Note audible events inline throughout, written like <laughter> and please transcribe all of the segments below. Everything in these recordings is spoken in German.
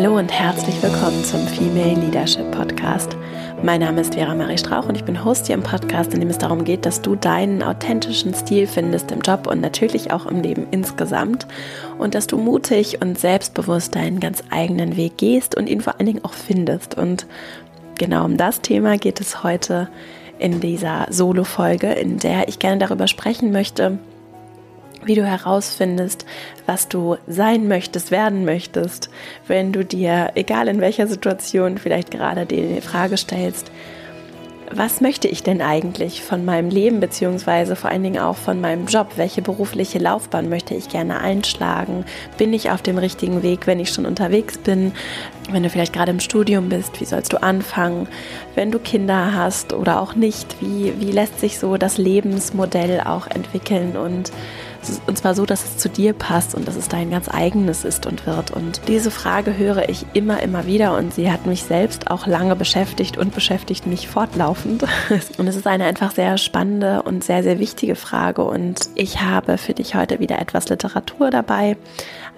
Hallo und herzlich willkommen zum Female Leadership Podcast. Mein Name ist Vera Marie Strauch und ich bin Host hier im Podcast, in dem es darum geht, dass du deinen authentischen Stil findest im Job und natürlich auch im Leben insgesamt und dass du mutig und selbstbewusst deinen ganz eigenen Weg gehst und ihn vor allen Dingen auch findest. Und genau um das Thema geht es heute in dieser Solo-Folge, in der ich gerne darüber sprechen möchte, wie du herausfindest, was du sein möchtest, werden möchtest, wenn du dir, egal in welcher Situation, vielleicht gerade die Frage stellst, was möchte ich denn eigentlich von meinem Leben, beziehungsweise vor allen Dingen auch von meinem Job? Welche berufliche Laufbahn möchte ich gerne einschlagen? Bin ich auf dem richtigen Weg, wenn ich schon unterwegs bin? Wenn du vielleicht gerade im Studium bist, wie sollst du anfangen? Wenn du Kinder hast oder auch nicht, wie, wie lässt sich so das Lebensmodell auch entwickeln und und zwar so, dass es zu dir passt und dass es dein ganz eigenes ist und wird. Und diese Frage höre ich immer, immer wieder und sie hat mich selbst auch lange beschäftigt und beschäftigt mich fortlaufend. <laughs> Und es ist eine einfach sehr spannende und sehr, sehr wichtige Frage. Und ich habe für dich heute wieder etwas Literatur dabei,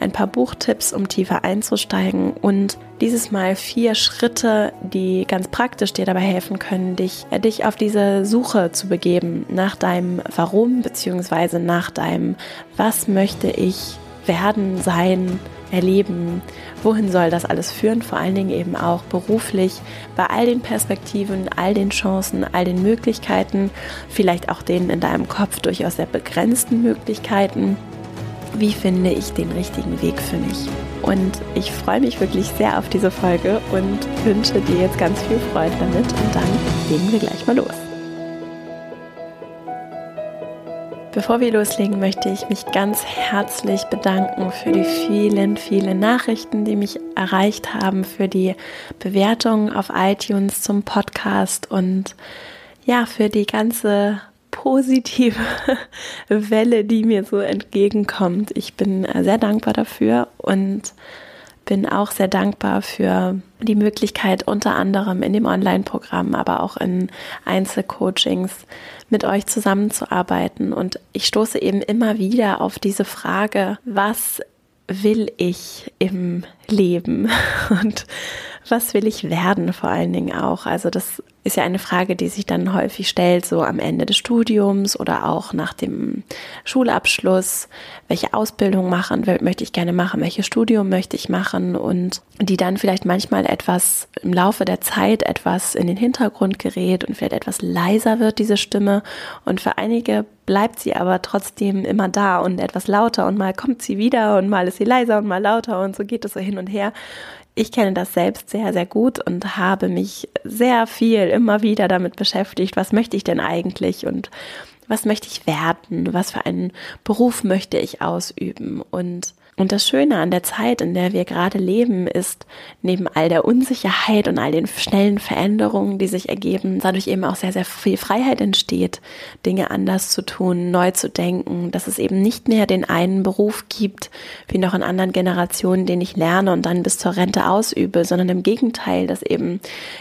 ein paar Buchtipps, um tiefer einzusteigen und dieses Mal vier Schritte, die ganz praktisch dir dabei helfen können, dich, äh, dich auf diese Suche zu begeben nach deinem Warum beziehungsweise nach deinem Was möchte ich werden, sein, erleben, wohin soll das alles führen, vor allen Dingen eben auch beruflich, bei all den Perspektiven, all den Chancen, all den Möglichkeiten, vielleicht auch den in deinem Kopf durchaus sehr begrenzten Möglichkeiten wie finde ich den richtigen Weg für mich. Und ich freue mich wirklich sehr auf diese Folge und wünsche dir jetzt ganz viel Freude damit und dann legen wir gleich mal los. Bevor wir loslegen, möchte ich mich ganz herzlich bedanken für die vielen, vielen Nachrichten, die mich erreicht haben, für die Bewertungen auf iTunes zum Podcast und ja, für die ganze positive <laughs> Welle, die mir so entgegenkommt. Ich bin äh, sehr dankbar dafür und bin auch sehr dankbar für die Möglichkeit, unter anderem in dem Online-Programm, aber auch in Einzelcoachings mit euch zusammenzuarbeiten. Und ich stoße eben immer wieder auf diese Frage, was will ich im Leben <laughs> und was will ich werden vor allen Dingen auch. Also das ist ja eine Frage, die sich dann häufig stellt, so am Ende des Studiums oder auch nach dem Schulabschluss. Welche Ausbildung machen möchte ich gerne machen? Welches Studium möchte ich machen? Und die dann vielleicht manchmal etwas im Laufe der Zeit etwas in den Hintergrund gerät und vielleicht etwas leiser wird, diese Stimme. Und für einige bleibt sie aber trotzdem immer da und etwas lauter und mal kommt sie wieder und mal ist sie leiser und mal lauter und so geht es so hin und her. Ich kenne das selbst sehr, sehr gut und habe mich sehr viel immer wieder damit beschäftigt, was möchte ich denn eigentlich und was möchte ich werden, was für einen Beruf möchte ich ausüben? Und und das Schöne an der Zeit, in der wir gerade leben, ist neben all der Unsicherheit und all den schnellen Veränderungen, die sich ergeben, dadurch eben auch sehr, sehr viel Freiheit entsteht, Dinge anders zu tun, neu zu denken, dass es eben nicht mehr den einen Beruf gibt, wie noch in anderen Generationen, den ich lerne und dann bis zur Rente ausübe, sondern im Gegenteil, dass eben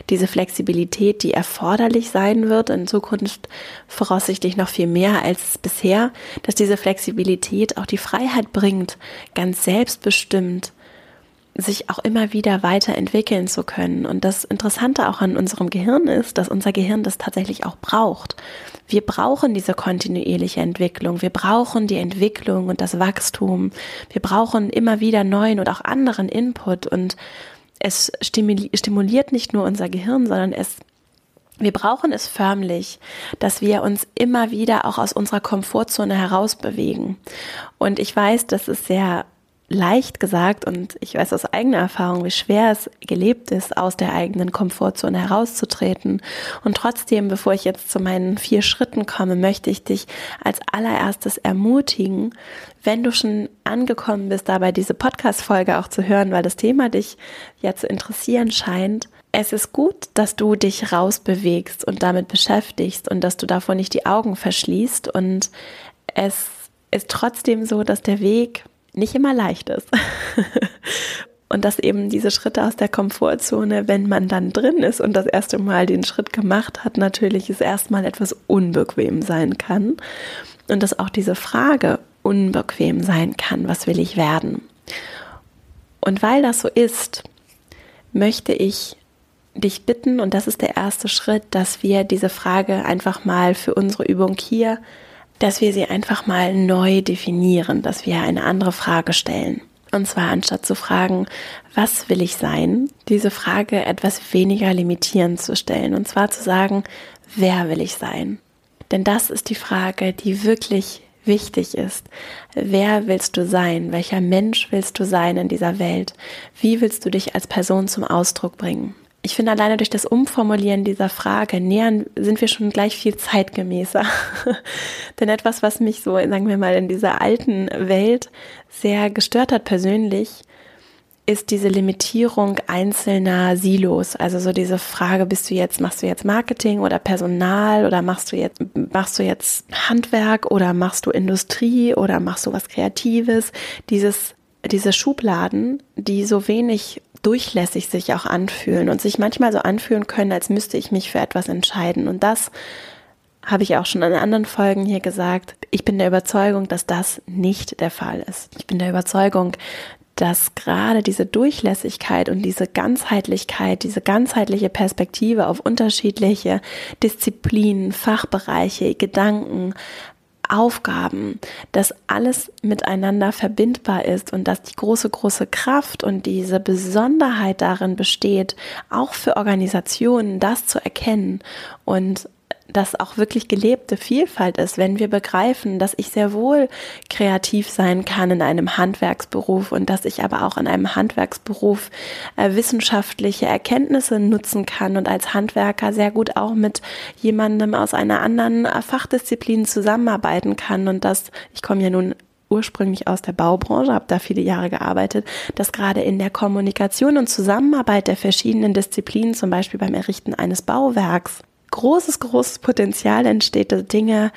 diese Flexibilität, die erforderlich sein wird, in Zukunft voraussichtlich noch viel mehr als bisher, dass diese Flexibilität auch die Freiheit bringt, ganz ganz selbstbestimmt sich auch immer wieder weiterentwickeln zu können. Und das Interessante auch an unserem Gehirn ist, dass unser Gehirn das tatsächlich auch braucht. Wir brauchen diese kontinuierliche Entwicklung. Wir brauchen die Entwicklung und das Wachstum. Wir brauchen immer wieder neuen und auch anderen Input. Und es stimuliert nicht nur unser Gehirn, sondern es wir brauchen es förmlich, dass wir uns immer wieder auch aus unserer Komfortzone herausbewegen. Und ich weiß, das ist sehr leicht gesagt und ich weiß aus eigener Erfahrung, wie schwer es gelebt ist, aus der eigenen Komfortzone herauszutreten. Und trotzdem, bevor ich jetzt zu meinen vier Schritten komme, möchte ich dich als allererstes ermutigen, wenn du schon angekommen bist, dabei diese Podcast-Folge auch zu hören, weil das Thema dich ja zu interessieren scheint. Es ist gut, dass du dich rausbewegst und damit beschäftigst und dass du davor nicht die Augen verschließt und es ist trotzdem so, dass der Weg nicht immer leicht ist. <laughs> und dass eben diese Schritte aus der Komfortzone, wenn man dann drin ist und das erste Mal den Schritt gemacht hat, natürlich es erstmal etwas unbequem sein kann. Und dass auch diese Frage unbequem sein kann, was will ich werden? Und weil das so ist, möchte ich dich bitten, und das ist der erste Schritt, dass wir diese Frage einfach mal für unsere Übung hier, dass wir sie einfach mal neu definieren, dass wir eine andere Frage stellen. Und zwar anstatt zu fragen, was will ich sein, diese Frage etwas weniger limitierend zu stellen. Und zwar zu sagen, wer will ich sein? Denn das ist die Frage, die wirklich wichtig ist. Wer willst du sein? Welcher Mensch willst du sein in dieser Welt? Wie willst du dich als Person zum Ausdruck bringen? Ich finde, alleine durch das Umformulieren dieser Frage nähern sind wir schon gleich viel zeitgemäßer. <laughs> Denn etwas, was mich so, sagen wir mal, in dieser alten Welt sehr gestört hat persönlich, ist diese Limitierung einzelner Silos. Also so diese Frage, bist du jetzt, machst du jetzt Marketing oder Personal oder machst du jetzt, machst du jetzt Handwerk oder machst du Industrie oder machst du was Kreatives? Dieses, diese Schubladen, die so wenig durchlässig sich auch anfühlen und sich manchmal so anfühlen können, als müsste ich mich für etwas entscheiden. Und das habe ich auch schon in anderen Folgen hier gesagt. Ich bin der Überzeugung, dass das nicht der Fall ist. Ich bin der Überzeugung, dass gerade diese Durchlässigkeit und diese Ganzheitlichkeit, diese ganzheitliche Perspektive auf unterschiedliche Disziplinen, Fachbereiche, Gedanken, Aufgaben, dass alles miteinander verbindbar ist und dass die große, große Kraft und diese Besonderheit darin besteht, auch für Organisationen das zu erkennen und das auch wirklich gelebte Vielfalt ist, wenn wir begreifen, dass ich sehr wohl kreativ sein kann in einem Handwerksberuf und dass ich aber auch in einem Handwerksberuf äh, wissenschaftliche Erkenntnisse nutzen kann und als Handwerker sehr gut auch mit jemandem aus einer anderen äh, Fachdisziplin zusammenarbeiten kann. Und dass ich komme ja nun ursprünglich aus der Baubranche, habe da viele Jahre gearbeitet, dass gerade in der Kommunikation und Zusammenarbeit der verschiedenen Disziplinen, zum Beispiel beim Errichten eines Bauwerks, großes, großes Potenzial entsteht, dass Dinge,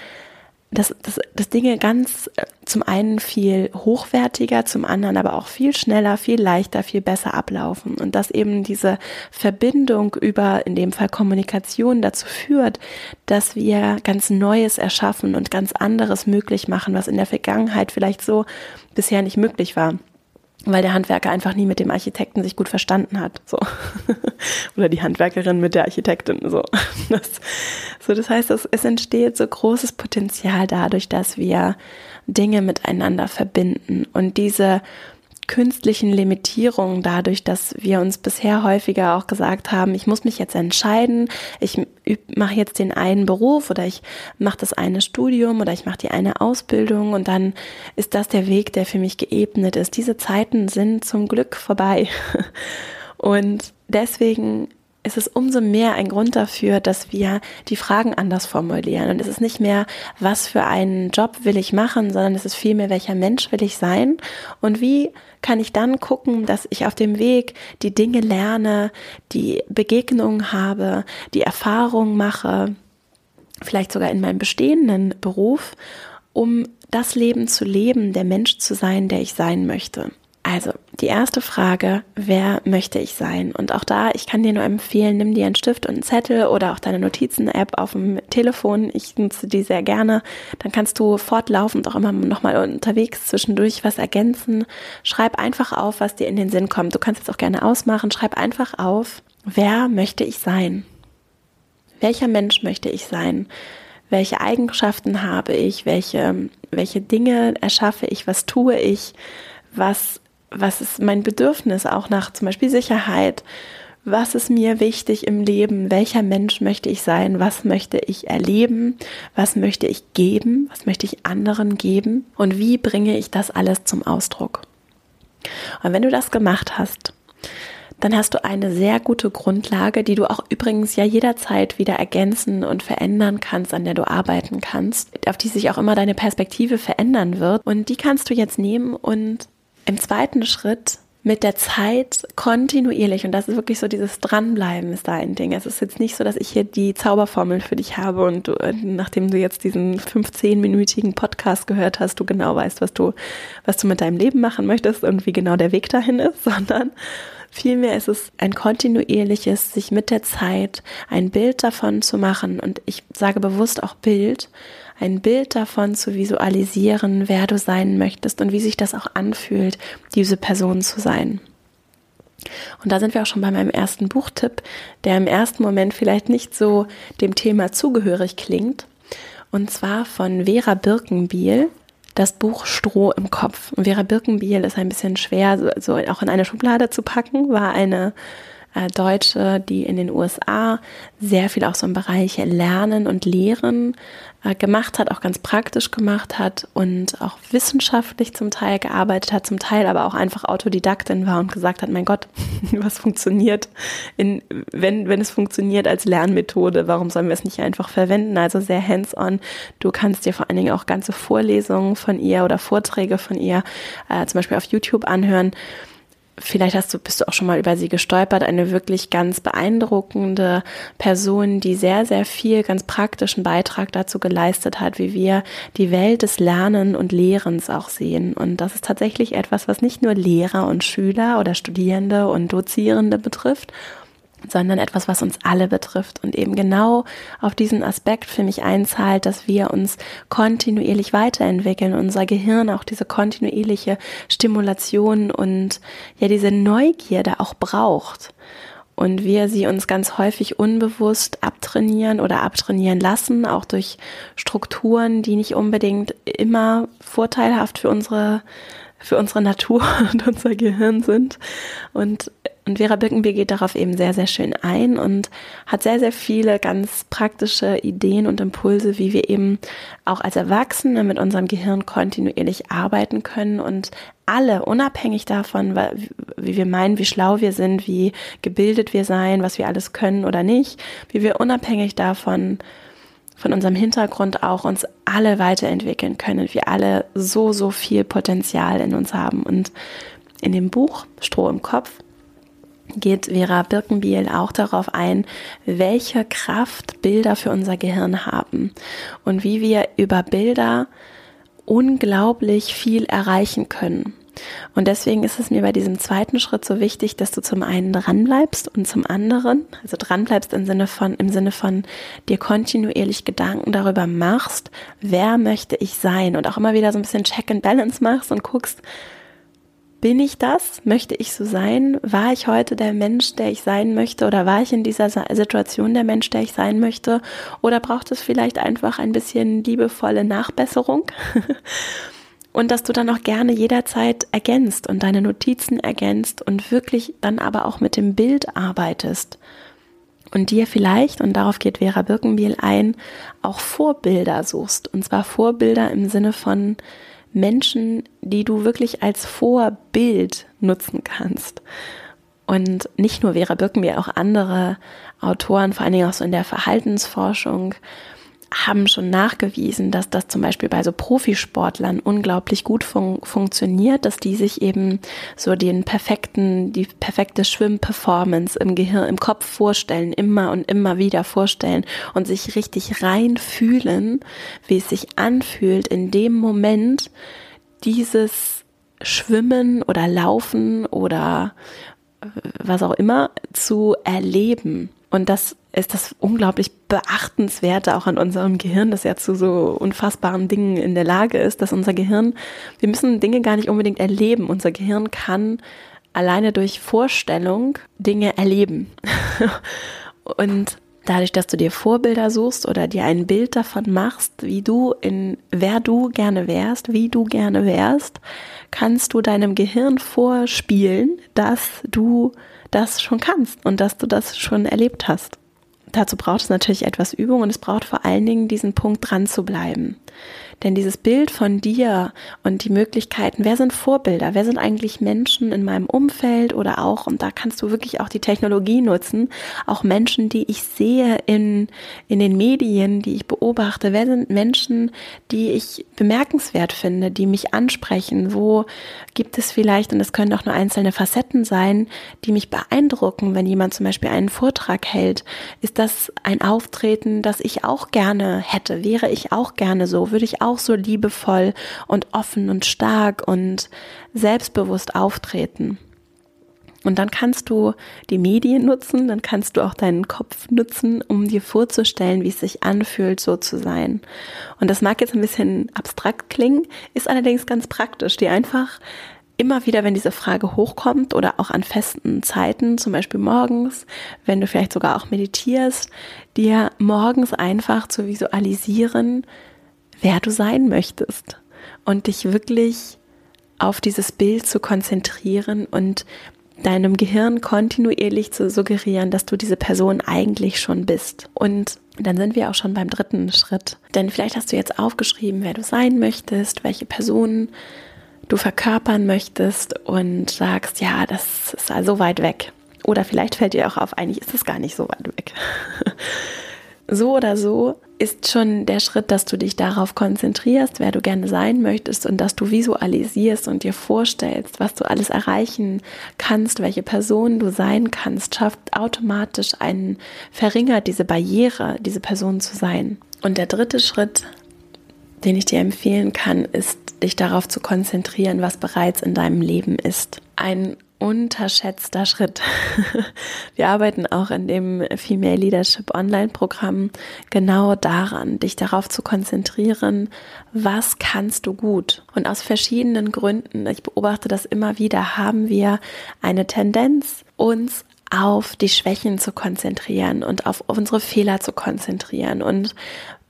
dass, dass, dass Dinge ganz äh, zum einen viel hochwertiger, zum anderen aber auch viel schneller, viel leichter, viel besser ablaufen. Und dass eben diese Verbindung über, in dem Fall Kommunikation, dazu führt, dass wir ganz Neues erschaffen und ganz anderes möglich machen, was in der Vergangenheit vielleicht so bisher nicht möglich war weil der Handwerker einfach nie mit dem Architekten sich gut verstanden hat, so <laughs> oder die Handwerkerin mit der Architektin, so. <laughs> Das, so das heißt, es, es entsteht so großes Potenzial dadurch, dass wir Dinge miteinander verbinden und diese künstlichen Limitierungen dadurch, dass wir uns bisher häufiger auch gesagt haben, ich muss mich jetzt entscheiden, ich mache jetzt den einen Beruf oder ich mache das eine Studium oder ich mache die eine Ausbildung und dann ist das der Weg, der für mich geebnet ist. Diese Zeiten sind zum Glück vorbei. <laughs> Und deswegen ist es umso mehr ein Grund dafür, dass wir die Fragen anders formulieren. Und es ist nicht mehr, was für einen Job will ich machen, sondern es ist vielmehr, welcher Mensch will ich sein und wie kann ich dann gucken, dass ich auf dem Weg die Dinge lerne, die Begegnungen habe, die Erfahrungen mache, vielleicht sogar in meinem bestehenden Beruf, um das Leben zu leben, der Mensch zu sein, der ich sein möchte. Also, die erste Frage, wer möchte ich sein? Und auch da, ich kann dir nur empfehlen, nimm dir einen Stift und einen Zettel oder auch deine Notizen-App auf dem Telefon. Ich nutze die sehr gerne. Dann kannst du fortlaufend auch immer nochmal unterwegs zwischendurch was ergänzen. Schreib einfach auf, was dir in den Sinn kommt. Du kannst es auch gerne ausmachen. Schreib einfach auf, wer möchte ich sein? Welcher Mensch möchte ich sein? Welche Eigenschaften habe ich? Welche, welche Dinge erschaffe ich? Was tue ich? Was was ist mein Bedürfnis auch nach zum Beispiel Sicherheit? Was ist mir wichtig im Leben? Welcher Mensch möchte ich sein? Was möchte ich erleben? Was möchte ich geben? Was möchte ich anderen geben? Und wie bringe ich das alles zum Ausdruck? Und wenn du das gemacht hast, dann hast du eine sehr gute Grundlage, die du auch übrigens ja jederzeit wieder ergänzen und verändern kannst, an der du arbeiten kannst, auf die sich auch immer deine Perspektive verändern wird. Und die kannst du jetzt nehmen und im zweiten Schritt mit der Zeit kontinuierlich, und das ist wirklich so dieses Dranbleiben ist da ein Ding. Es ist jetzt nicht so, dass ich hier die Zauberformel für dich habe und du, äh, nachdem du jetzt diesen 15-minütigen Podcast gehört hast, du genau weißt, was du, was du mit deinem Leben machen möchtest und wie genau der Weg dahin ist, <laughs> sondern vielmehr ist es ein kontinuierliches, sich mit der Zeit ein Bild davon zu machen und ich sage bewusst auch Bild, ein Bild davon zu visualisieren, wer du sein möchtest und wie sich das auch anfühlt, diese Person zu sein. Und da sind wir auch schon bei meinem ersten Buchtipp, der im ersten Moment vielleicht nicht so dem Thema zugehörig klingt. Und zwar von Vera Birkenbiel, das Buch Stroh im Kopf. Und Vera Birkenbiel ist ein bisschen schwer, so, so auch in eine Schublade zu packen, war eine äh, Deutsche, die in den USA sehr viel auch so im Bereich Lernen und Lehren äh, gemacht hat, auch ganz praktisch gemacht hat und auch wissenschaftlich zum Teil gearbeitet hat, zum Teil aber auch einfach Autodidaktin war und gesagt hat, mein Gott, <laughs> was funktioniert, in, wenn, wenn es funktioniert als Lernmethode, warum sollen wir es nicht einfach verwenden? Also sehr hands-on. Du kannst dir vor allen Dingen auch ganze Vorlesungen von ihr oder Vorträge von ihr äh, zum Beispiel auf YouTube anhören vielleicht hast du, bist du auch schon mal über sie gestolpert, eine wirklich ganz beeindruckende Person, die sehr, sehr viel ganz praktischen Beitrag dazu geleistet hat, wie wir die Welt des Lernen und Lehrens auch sehen. Und das ist tatsächlich etwas, was nicht nur Lehrer und Schüler oder Studierende und Dozierende betrifft, sondern etwas, was uns alle betrifft und eben genau auf diesen Aspekt für mich einzahlt, dass wir uns kontinuierlich weiterentwickeln, unser Gehirn auch diese kontinuierliche Stimulation und ja diese Neugierde auch braucht und wir sie uns ganz häufig unbewusst abtrainieren oder abtrainieren lassen, auch durch Strukturen, die nicht unbedingt immer vorteilhaft für unsere für unsere Natur <laughs> und unser Gehirn sind. Und und Vera Birkenbier geht darauf eben sehr, sehr schön ein und hat sehr, sehr viele ganz praktische Ideen und Impulse, wie wir eben auch als Erwachsene mit unserem Gehirn kontinuierlich arbeiten können und alle, unabhängig davon, wie wir meinen, wie schlau wir sind, wie gebildet wir sein, was wir alles können oder nicht, wie wir unabhängig davon von unserem Hintergrund auch uns alle weiterentwickeln können, wir alle so, so viel Potenzial in uns haben. Und in dem Buch Stroh im Kopf geht Vera Birkenbiel auch darauf ein, welche Kraft Bilder für unser Gehirn haben und wie wir über Bilder unglaublich viel erreichen können. Und deswegen ist es mir bei diesem zweiten Schritt so wichtig, dass du zum einen dranbleibst und zum anderen, also dranbleibst im Sinne von, im Sinne von dir kontinuierlich Gedanken darüber machst, wer möchte ich sein und auch immer wieder so ein bisschen Check and Balance machst und guckst, bin ich das? Möchte ich so sein? War ich heute der Mensch, der ich sein möchte? Oder war ich in dieser Situation der Mensch, der ich sein möchte? Oder braucht es vielleicht einfach ein bisschen liebevolle Nachbesserung? <laughs> und dass du dann auch gerne jederzeit ergänzt und deine Notizen ergänzt und wirklich dann aber auch mit dem Bild arbeitest. Und dir vielleicht, und darauf geht Vera Birkenbiel ein, auch Vorbilder suchst. Und zwar Vorbilder im Sinne von, Menschen, die du wirklich als Vorbild nutzen kannst. Und nicht nur Vera Birkenbier, auch andere Autoren, vor allen Dingen auch so in der Verhaltensforschung, haben schon nachgewiesen, dass das zum Beispiel bei so Profisportlern unglaublich gut fun funktioniert, dass die sich eben so den perfekten, die perfekte Schwimmperformance im Gehirn, im Kopf vorstellen, immer und immer wieder vorstellen und sich richtig reinfühlen, wie es sich anfühlt in dem Moment dieses Schwimmen oder Laufen oder äh, was auch immer zu erleben. Und das ist das unglaublich beachtenswerte auch an unserem Gehirn, das ja zu so unfassbaren Dingen in der Lage ist, dass unser Gehirn, wir müssen Dinge gar nicht unbedingt erleben. Unser Gehirn kann alleine durch Vorstellung Dinge erleben. <laughs> Und dadurch, dass du dir Vorbilder suchst oder dir ein Bild davon machst, wie du in, wer du gerne wärst, wie du gerne wärst, kannst du deinem Gehirn vorspielen, dass du das schon kannst und dass du das schon erlebt hast. Dazu braucht es natürlich etwas Übung und es braucht vor allen Dingen diesen Punkt dran zu bleiben. Denn dieses Bild von dir und die Möglichkeiten, wer sind Vorbilder, wer sind eigentlich Menschen in meinem Umfeld oder auch, und da kannst du wirklich auch die Technologie nutzen, auch Menschen, die ich sehe in, in den Medien, die ich beobachte, wer sind Menschen, die ich bemerkenswert finde, die mich ansprechen, wo gibt es vielleicht, und es können auch nur einzelne Facetten sein, die mich beeindrucken, wenn jemand zum Beispiel einen Vortrag hält, ist das ein Auftreten, das ich auch gerne hätte, wäre ich auch gerne so, würde ich auch so liebevoll und offen und stark und selbstbewusst auftreten. Und dann kannst du die Medien nutzen, dann kannst du auch deinen Kopf nutzen, um dir vorzustellen, wie es sich anfühlt, so zu sein. Und das mag jetzt ein bisschen abstrakt klingen, ist allerdings ganz praktisch, dir einfach immer wieder, wenn diese Frage hochkommt oder auch an festen Zeiten, zum Beispiel morgens, wenn du vielleicht sogar auch meditierst, dir morgens einfach zu visualisieren, wer du sein möchtest und dich wirklich auf dieses Bild zu konzentrieren und deinem Gehirn kontinuierlich zu suggerieren, dass du diese Person eigentlich schon bist. Und dann sind wir auch schon beim dritten Schritt. Denn vielleicht hast du jetzt aufgeschrieben, wer du sein möchtest, welche Personen du verkörpern möchtest und sagst, ja, das ist also weit weg. Oder vielleicht fällt dir auch auf, eigentlich ist es gar nicht so weit weg. <laughs> so oder so ist schon der Schritt, dass du dich darauf konzentrierst, wer du gerne sein möchtest und dass du visualisierst und dir vorstellst, was du alles erreichen kannst, welche Person du sein kannst, schafft automatisch einen, verringert diese Barriere, diese Person zu sein. Und der dritte Schritt, den ich dir empfehlen kann, ist, dich darauf zu konzentrieren, was bereits in deinem Leben ist. Ein unterschätzter Schritt. <laughs> Wir arbeiten auch in dem Female Leadership Online Programm genau daran, dich darauf zu konzentrieren, was kannst du gut. Und aus verschiedenen Gründen, ich beobachte das immer wieder, haben wir eine Tendenz, uns auf die Schwächen zu konzentrieren und auf unsere Fehler zu konzentrieren. Und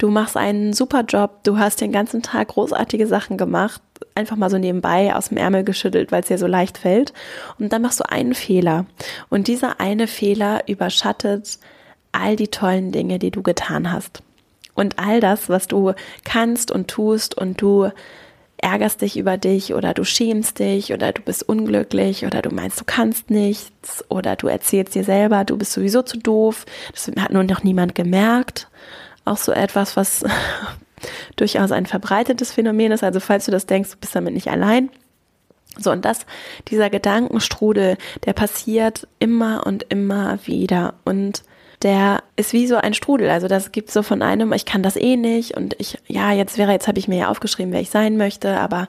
du machst einen super Job, du hast den ganzen Tag großartige Sachen gemacht, einfach mal so nebenbei aus dem Ärmel geschüttelt, weil es dir so leicht fällt. Und dann machst du einen Fehler. Und dieser eine Fehler überschattet all die tollen Dinge, die du getan hast. Und all das, was du kannst und tust und du ärgerst dich über dich oder du schämst dich oder du bist unglücklich oder du meinst, du kannst nichts oder du erzählst dir selber, du bist sowieso zu doof. Das hat nur noch niemand gemerkt. Auch so etwas, was <laughs> durchaus ein verbreitetes Phänomen ist. Also falls du das denkst, du bist damit nicht allein. So, und das, dieser Gedankenstrudel, der passiert immer und immer wieder. Und der ist wie so ein Strudel. Also das gibt so von einem, ich kann das eh nicht und ich, ja, jetzt wäre, jetzt habe ich mir ja aufgeschrieben, wer ich sein möchte, aber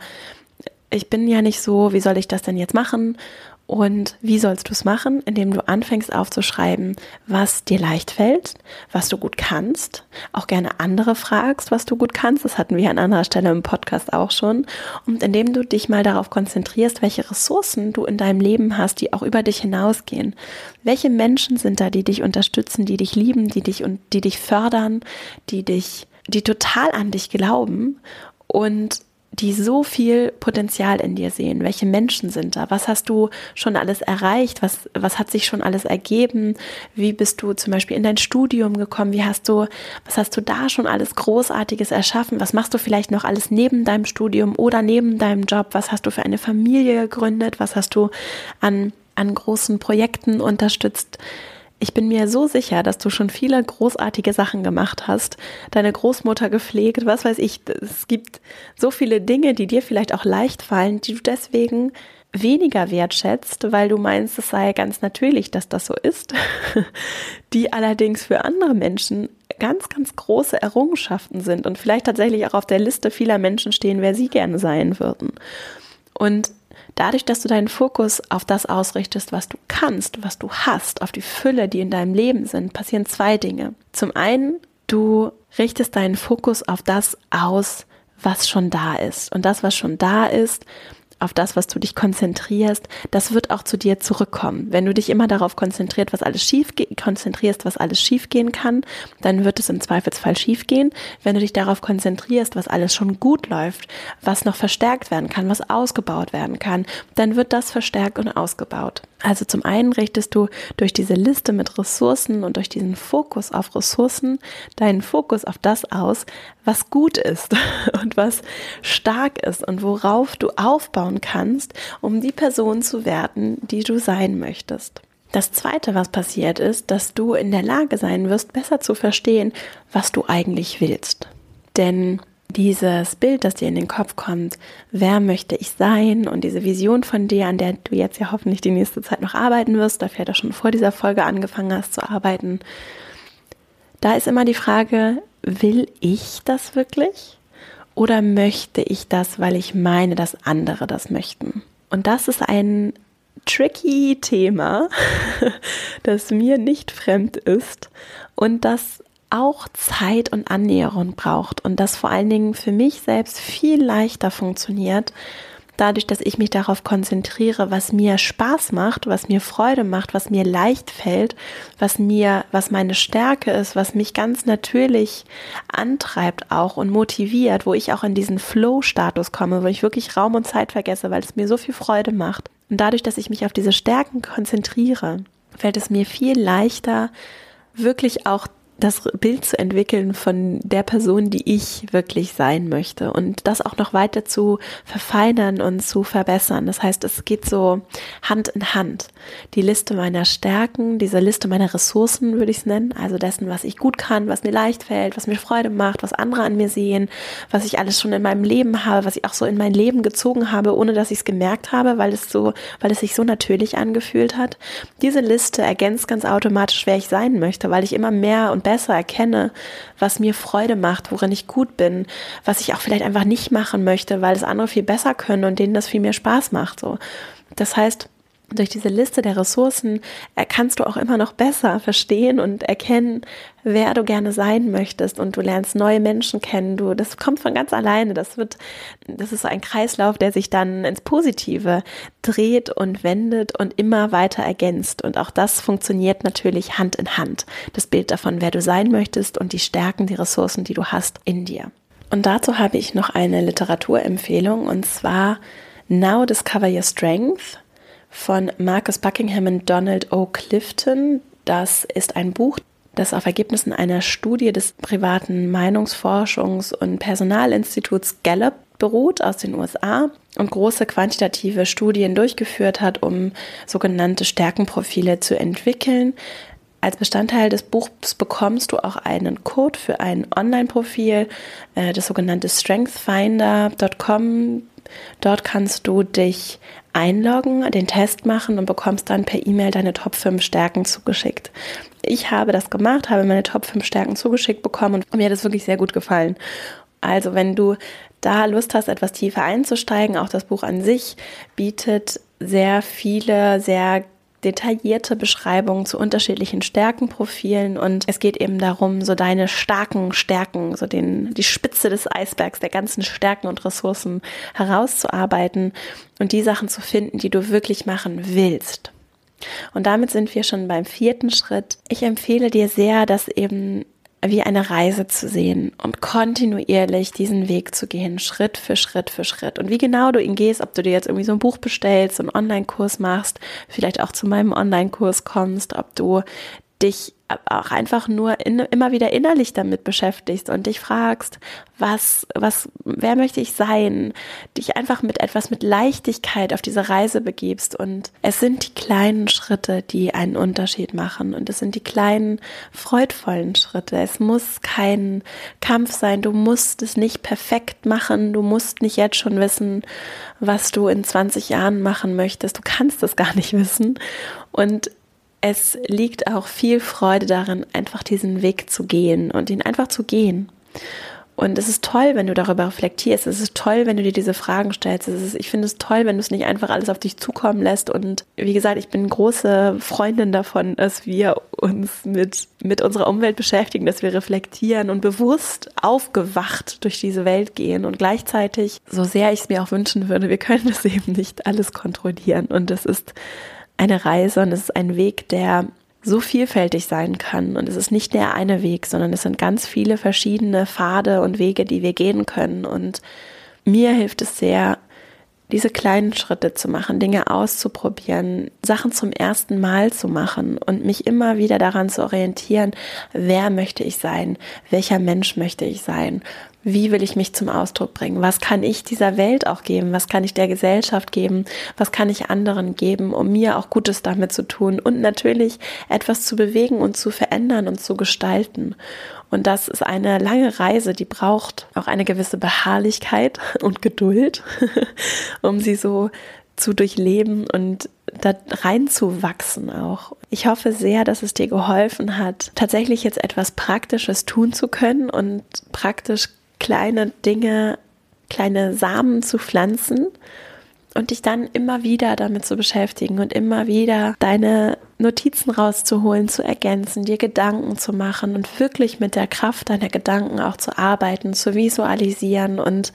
ich bin ja nicht so, wie soll ich das denn jetzt machen? Und wie sollst du es machen? Indem du anfängst aufzuschreiben, was dir leicht fällt, was du gut kannst, auch gerne andere fragst, was du gut kannst. Das hatten wir an anderer Stelle im Podcast auch schon. Und indem du dich mal darauf konzentrierst, welche Ressourcen du in deinem Leben hast, die auch über dich hinausgehen. Welche Menschen sind da, die dich unterstützen, die dich lieben, die dich und die dich fördern, die dich, die total an dich glauben und die so viel Potenzial in dir sehen. Welche Menschen sind da? Was hast du schon alles erreicht? Was, was hat sich schon alles ergeben? Wie bist du zum Beispiel in dein Studium gekommen? Wie hast du, was hast du da schon alles Großartiges erschaffen? Was machst du vielleicht noch alles neben deinem Studium oder neben deinem Job? Was hast du für eine Familie gegründet? Was hast du an, an großen Projekten unterstützt? Ich bin mir so sicher, dass du schon viele großartige Sachen gemacht hast, deine Großmutter gepflegt, was weiß ich. Es gibt so viele Dinge, die dir vielleicht auch leicht fallen, die du deswegen weniger wertschätzt, weil du meinst, es sei ganz natürlich, dass das so ist, <laughs> die allerdings für andere Menschen ganz, ganz große Errungenschaften sind und vielleicht tatsächlich auch auf der Liste vieler Menschen stehen, wer sie gerne sein würden. Und Dadurch, dass du deinen Fokus auf das ausrichtest, was du kannst, was du hast, auf die Fülle, die in deinem Leben sind, passieren zwei Dinge. Zum einen, du richtest deinen Fokus auf das aus, was schon da ist. Und das, was schon da ist, auf das, was du dich konzentrierst, das wird auch zu dir zurückkommen. Wenn du dich immer darauf konzentriert, was alles schief konzentrierst, was alles schief gehen kann, dann wird es im Zweifelsfall schief gehen. Wenn du dich darauf konzentrierst, was alles schon gut läuft, was noch verstärkt werden kann, was ausgebaut werden kann, dann wird das verstärkt und ausgebaut. Also zum einen richtest du durch diese Liste mit Ressourcen und durch diesen Fokus auf Ressourcen deinen Fokus auf das aus, was gut ist <laughs> und was stark ist und worauf du aufbauen kannst, um die Person zu werden, die du sein möchtest. Das Zweite, was passiert ist, dass du in der Lage sein wirst, besser zu verstehen, was du eigentlich willst. Denn dieses Bild, das dir in den Kopf kommt, wer möchte ich sein und diese Vision von dir, an der du jetzt ja hoffentlich die nächste Zeit noch arbeiten wirst, da vielleicht auch schon vor dieser Folge angefangen hast zu arbeiten, da ist immer die Frage, will ich das wirklich? Oder möchte ich das, weil ich meine, dass andere das möchten? Und das ist ein tricky Thema, <laughs> das mir nicht fremd ist und das auch Zeit und Annäherung braucht und das vor allen Dingen für mich selbst viel leichter funktioniert, dadurch, dass ich mich darauf konzentriere, was mir Spaß macht, was mir Freude macht, was mir leicht fällt, was mir, was meine Stärke ist, was mich ganz natürlich antreibt auch und motiviert, wo ich auch in diesen Flow-Status komme, wo ich wirklich Raum und Zeit vergesse, weil es mir so viel Freude macht. Und dadurch, dass ich mich auf diese Stärken konzentriere, fällt es mir viel leichter, wirklich auch das Bild zu entwickeln von der Person, die ich wirklich sein möchte und das auch noch weiter zu verfeinern und zu verbessern. Das heißt, es geht so Hand in Hand. Die Liste meiner Stärken, diese Liste meiner Ressourcen würde ich es nennen, also dessen, was ich gut kann, was mir leicht fällt, was mir Freude macht, was andere an mir sehen, was ich alles schon in meinem Leben habe, was ich auch so in mein Leben gezogen habe, ohne dass ich es gemerkt habe, weil es so, weil es sich so natürlich angefühlt hat. Diese Liste ergänzt ganz automatisch, wer ich sein möchte, weil ich immer mehr und besser erkenne, was mir Freude macht, worin ich gut bin, was ich auch vielleicht einfach nicht machen möchte, weil es andere viel besser können und denen das viel mehr Spaß macht, so. Das heißt, durch diese Liste der Ressourcen äh, kannst du auch immer noch besser verstehen und erkennen, wer du gerne sein möchtest und du lernst neue Menschen kennen. Du, das kommt von ganz alleine. Das wird, das ist so ein Kreislauf, der sich dann ins Positive dreht und wendet und immer weiter ergänzt. Und auch das funktioniert natürlich Hand in Hand. Das Bild davon, wer du sein möchtest und die Stärken, die Ressourcen, die du hast in dir. Und dazu habe ich noch eine Literaturempfehlung und zwar Now Discover Your Strength von Marcus Buckingham und Donald O. Clifton. Das ist ein Buch, das auf Ergebnissen einer Studie des privaten Meinungsforschungs- und Personalinstituts Gallup beruht aus den USA und große quantitative Studien durchgeführt hat, um sogenannte Stärkenprofile zu entwickeln. Als Bestandteil des Buchs bekommst du auch einen Code für ein Online-Profil, äh, das sogenannte strengthfinder.com. Dort kannst du dich einloggen, den Test machen und bekommst dann per E-Mail deine Top 5 Stärken zugeschickt. Ich habe das gemacht, habe meine Top 5 Stärken zugeschickt bekommen und mir hat es wirklich sehr gut gefallen. Also wenn du da Lust hast, etwas tiefer einzusteigen, auch das Buch an sich bietet sehr viele, sehr detaillierte Beschreibungen zu unterschiedlichen Stärkenprofilen und es geht eben darum, so deine starken Stärken, so den, die Spitze des Eisbergs der ganzen Stärken und Ressourcen herauszuarbeiten und die Sachen zu finden, die du wirklich machen willst. Und damit sind wir schon beim vierten Schritt. Ich empfehle dir sehr, dass eben wie eine Reise zu sehen und kontinuierlich diesen Weg zu gehen, Schritt für Schritt für Schritt. Und wie genau du ihn gehst, ob du dir jetzt irgendwie so ein Buch bestellst, einen Online-Kurs machst, vielleicht auch zu meinem Online-Kurs kommst, ob du dich auch einfach nur in, immer wieder innerlich damit beschäftigst und dich fragst, was, was, wer möchte ich sein? Dich einfach mit etwas mit Leichtigkeit auf diese Reise begibst. Und es sind die kleinen Schritte, die einen Unterschied machen. Und es sind die kleinen, freudvollen Schritte. Es muss kein Kampf sein. Du musst es nicht perfekt machen. Du musst nicht jetzt schon wissen, was du in 20 Jahren machen möchtest. Du kannst es gar nicht wissen. Und es liegt auch viel Freude darin, einfach diesen Weg zu gehen und ihn einfach zu gehen. Und es ist toll, wenn du darüber reflektierst. Es ist toll, wenn du dir diese Fragen stellst. Ist, ich finde es toll, wenn du es nicht einfach alles auf dich zukommen lässt. Und wie gesagt, ich bin große Freundin davon, dass wir uns mit, mit unserer Umwelt beschäftigen, dass wir reflektieren und bewusst aufgewacht durch diese Welt gehen. Und gleichzeitig, so sehr ich es mir auch wünschen würde, wir können das <laughs> eben nicht alles kontrollieren. Und es ist eine Reise und es ist ein Weg, der so vielfältig sein kann. Und es ist nicht der eine Weg, sondern es sind ganz viele verschiedene Pfade und Wege, die wir gehen können. Und mir hilft es sehr, diese kleinen Schritte zu machen, Dinge auszuprobieren, Sachen zum ersten Mal zu machen und mich immer wieder daran zu orientieren, wer möchte ich sein, welcher Mensch möchte ich sein, wie will ich mich zum Ausdruck bringen? Was kann ich dieser Welt auch geben? Was kann ich der Gesellschaft geben? Was kann ich anderen geben, um mir auch Gutes damit zu tun und natürlich etwas zu bewegen und zu verändern und zu gestalten? Und das ist eine lange Reise, die braucht auch eine gewisse Beharrlichkeit <laughs> und Geduld, <laughs> um sie so zu durchleben und da reinzuwachsen auch. Ich hoffe sehr, dass es dir geholfen hat, tatsächlich jetzt etwas Praktisches tun zu können und praktisch kleine Dinge, kleine Samen zu pflanzen und dich dann immer wieder damit zu beschäftigen und immer wieder deine Notizen rauszuholen, zu ergänzen, dir Gedanken zu machen und wirklich mit der Kraft deiner Gedanken auch zu arbeiten, zu visualisieren und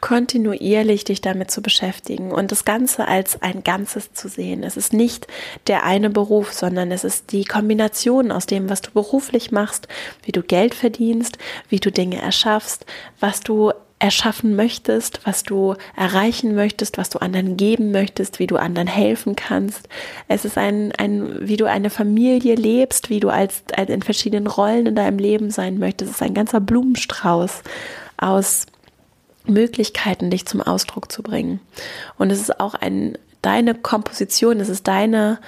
kontinuierlich dich damit zu beschäftigen und das Ganze als ein Ganzes zu sehen. Es ist nicht der eine Beruf, sondern es ist die Kombination aus dem, was du beruflich machst, wie du Geld verdienst, wie du Dinge erschaffst, was du erschaffen möchtest, was du erreichen möchtest, was du anderen geben möchtest, wie du anderen helfen kannst. Es ist ein, ein wie du eine Familie lebst, wie du als, als in verschiedenen Rollen in deinem Leben sein möchtest. Es ist ein ganzer Blumenstrauß aus Möglichkeiten, dich zum Ausdruck zu bringen. Und es ist auch ein, deine Komposition, es ist deine,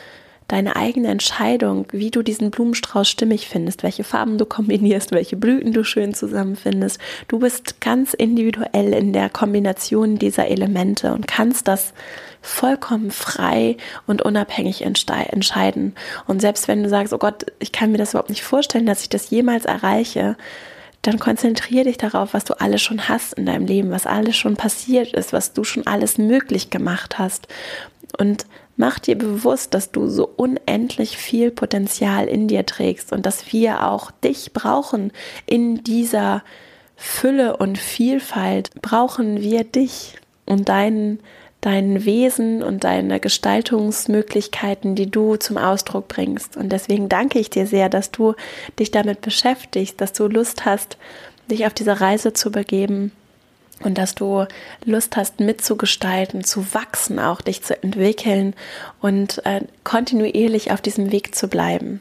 deine eigene Entscheidung, wie du diesen Blumenstrauß stimmig findest, welche Farben du kombinierst, welche Blüten du schön zusammenfindest. Du bist ganz individuell in der Kombination dieser Elemente und kannst das vollkommen frei und unabhängig entscheiden. Und selbst wenn du sagst, oh Gott, ich kann mir das überhaupt nicht vorstellen, dass ich das jemals erreiche, dann konzentriere dich darauf, was du alles schon hast in deinem Leben, was alles schon passiert ist, was du schon alles möglich gemacht hast. Und mach dir bewusst, dass du so unendlich viel Potenzial in dir trägst und dass wir auch dich brauchen in dieser Fülle und Vielfalt. Brauchen wir dich und deinen dein Wesen und deine Gestaltungsmöglichkeiten, die du zum Ausdruck bringst. Und deswegen danke ich dir sehr, dass du dich damit beschäftigst, dass du Lust hast, dich auf diese Reise zu begeben und dass du Lust hast mitzugestalten, zu wachsen, auch dich zu entwickeln und äh, kontinuierlich auf diesem Weg zu bleiben.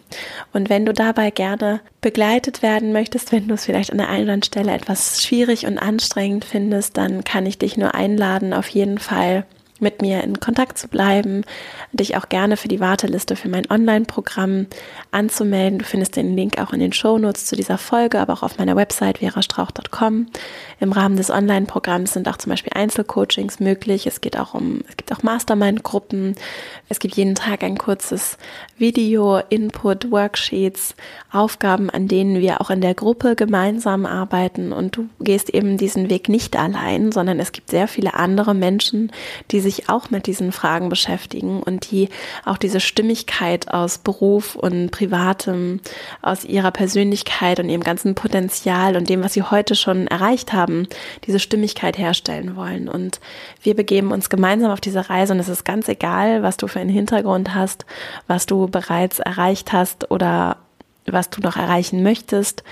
Und wenn du dabei gerne begleitet werden möchtest, wenn du es vielleicht an der einen oder anderen Stelle etwas schwierig und anstrengend findest, dann kann ich dich nur einladen, auf jeden Fall mit mir in Kontakt zu bleiben, dich auch gerne für die Warteliste für mein Online-Programm anzumelden. Du findest den Link auch in den Shownotes zu dieser Folge, aber auch auf meiner Website verastrauch.com. Im Rahmen des Online-Programms sind auch zum Beispiel Einzelcoachings möglich. Es geht auch um, es gibt auch Mastermind-Gruppen. Es gibt jeden Tag ein kurzes Video, Input, Worksheets, Aufgaben, an denen wir auch in der Gruppe gemeinsam arbeiten. Und du gehst eben diesen Weg nicht allein, sondern es gibt sehr viele andere Menschen, die sich auch mit diesen Fragen beschäftigen und die auch diese Stimmigkeit aus Beruf und Privatem, aus ihrer Persönlichkeit und ihrem ganzen Potenzial und dem, was sie heute schon erreicht haben, diese Stimmigkeit herstellen wollen. Und wir begeben uns gemeinsam auf diese Reise und es ist ganz egal, was du für einen Hintergrund hast, was du bereits erreicht hast oder was du noch erreichen möchtest.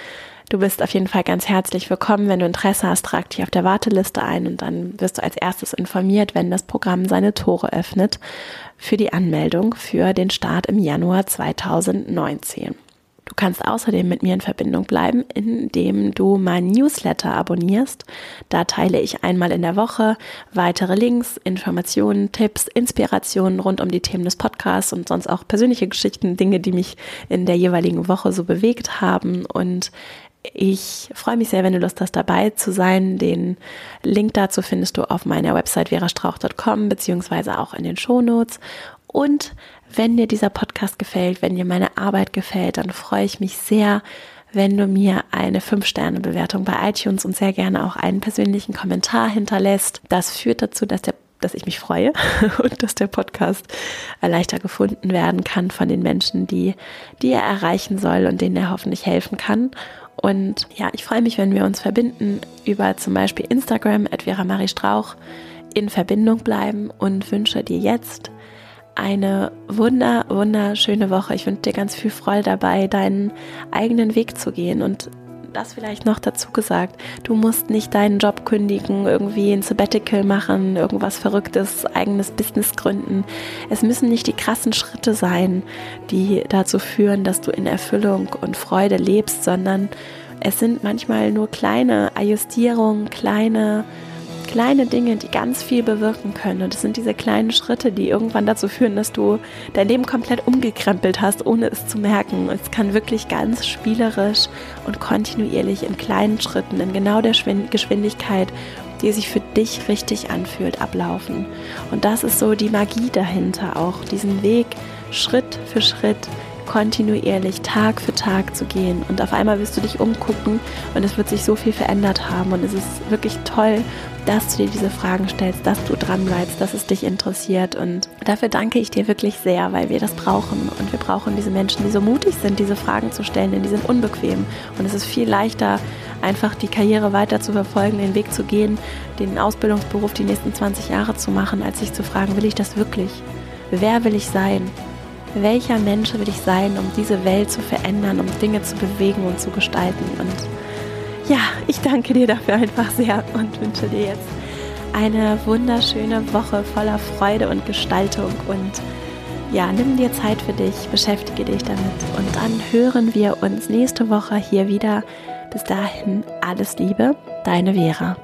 Du bist auf jeden Fall ganz herzlich willkommen. Wenn du Interesse hast, trag dich auf der Warteliste ein und dann wirst du als erstes informiert, wenn das Programm seine Tore öffnet für die Anmeldung für den Start im Januar 2019. Du kannst außerdem mit mir in Verbindung bleiben, indem du meinen Newsletter abonnierst. Da teile ich einmal in der Woche weitere Links, Informationen, Tipps, Inspirationen rund um die Themen des Podcasts und sonst auch persönliche Geschichten, Dinge, die mich in der jeweiligen Woche so bewegt haben. Und ich freue mich sehr, wenn du Lust hast, dabei zu sein. Den Link dazu findest du auf meiner Website verastrauch.com beziehungsweise auch in den Shownotes. Und wenn dir dieser Podcast gefällt, wenn dir meine Arbeit gefällt, dann freue ich mich sehr, wenn du mir eine 5-Sterne-Bewertung bei iTunes und sehr gerne auch einen persönlichen Kommentar hinterlässt. Das führt dazu, dass der dass ich mich freue <laughs> und dass der Podcast leichter gefunden werden kann von den Menschen, die, die er erreichen soll und denen er hoffentlich helfen kann. Und ja, ich freue mich, wenn wir uns verbinden über zum Beispiel Instagram, at Marie Strauch, in Verbindung bleiben und wünsche dir jetzt eine wunder, wunderschöne Woche. Ich wünsche dir ganz viel Freude dabei, deinen eigenen Weg zu gehen und das vielleicht noch dazu gesagt, du musst nicht deinen Job kündigen, irgendwie ein Sabbatical machen, irgendwas Verrücktes, eigenes Business gründen. Es müssen nicht die krassen Schritte sein, die dazu führen, dass du in Erfüllung und Freude lebst, sondern es sind manchmal nur kleine Ajustierungen, kleine kleine Dinge, die ganz viel bewirken können. Und es sind diese kleinen Schritte, die irgendwann dazu führen, dass du dein Leben komplett umgekrempelt hast, ohne es zu merken. Es kann wirklich ganz spielerisch und kontinuierlich in kleinen Schritten, in genau der Geschwindigkeit, die sich für dich richtig anfühlt, ablaufen. Und das ist so die Magie dahinter auch, diesen Weg Schritt für Schritt kontinuierlich Tag für Tag zu gehen. Und auf einmal wirst du dich umgucken und es wird sich so viel verändert haben. Und es ist wirklich toll, dass du dir diese Fragen stellst, dass du dran bleibst, dass es dich interessiert. Und dafür danke ich dir wirklich sehr, weil wir das brauchen. Und wir brauchen diese Menschen, die so mutig sind, diese Fragen zu stellen, denn die sind unbequem. Und es ist viel leichter, einfach die Karriere weiter zu verfolgen, den Weg zu gehen, den Ausbildungsberuf die nächsten 20 Jahre zu machen, als sich zu fragen, will ich das wirklich? Wer will ich sein? Welcher Mensch will ich sein, um diese Welt zu verändern, um Dinge zu bewegen und zu gestalten? Und ja, ich danke dir dafür einfach sehr und wünsche dir jetzt eine wunderschöne Woche voller Freude und Gestaltung und ja, nimm dir Zeit für dich, beschäftige dich damit und dann hören wir uns nächste Woche hier wieder. Bis dahin alles Liebe, deine Vera.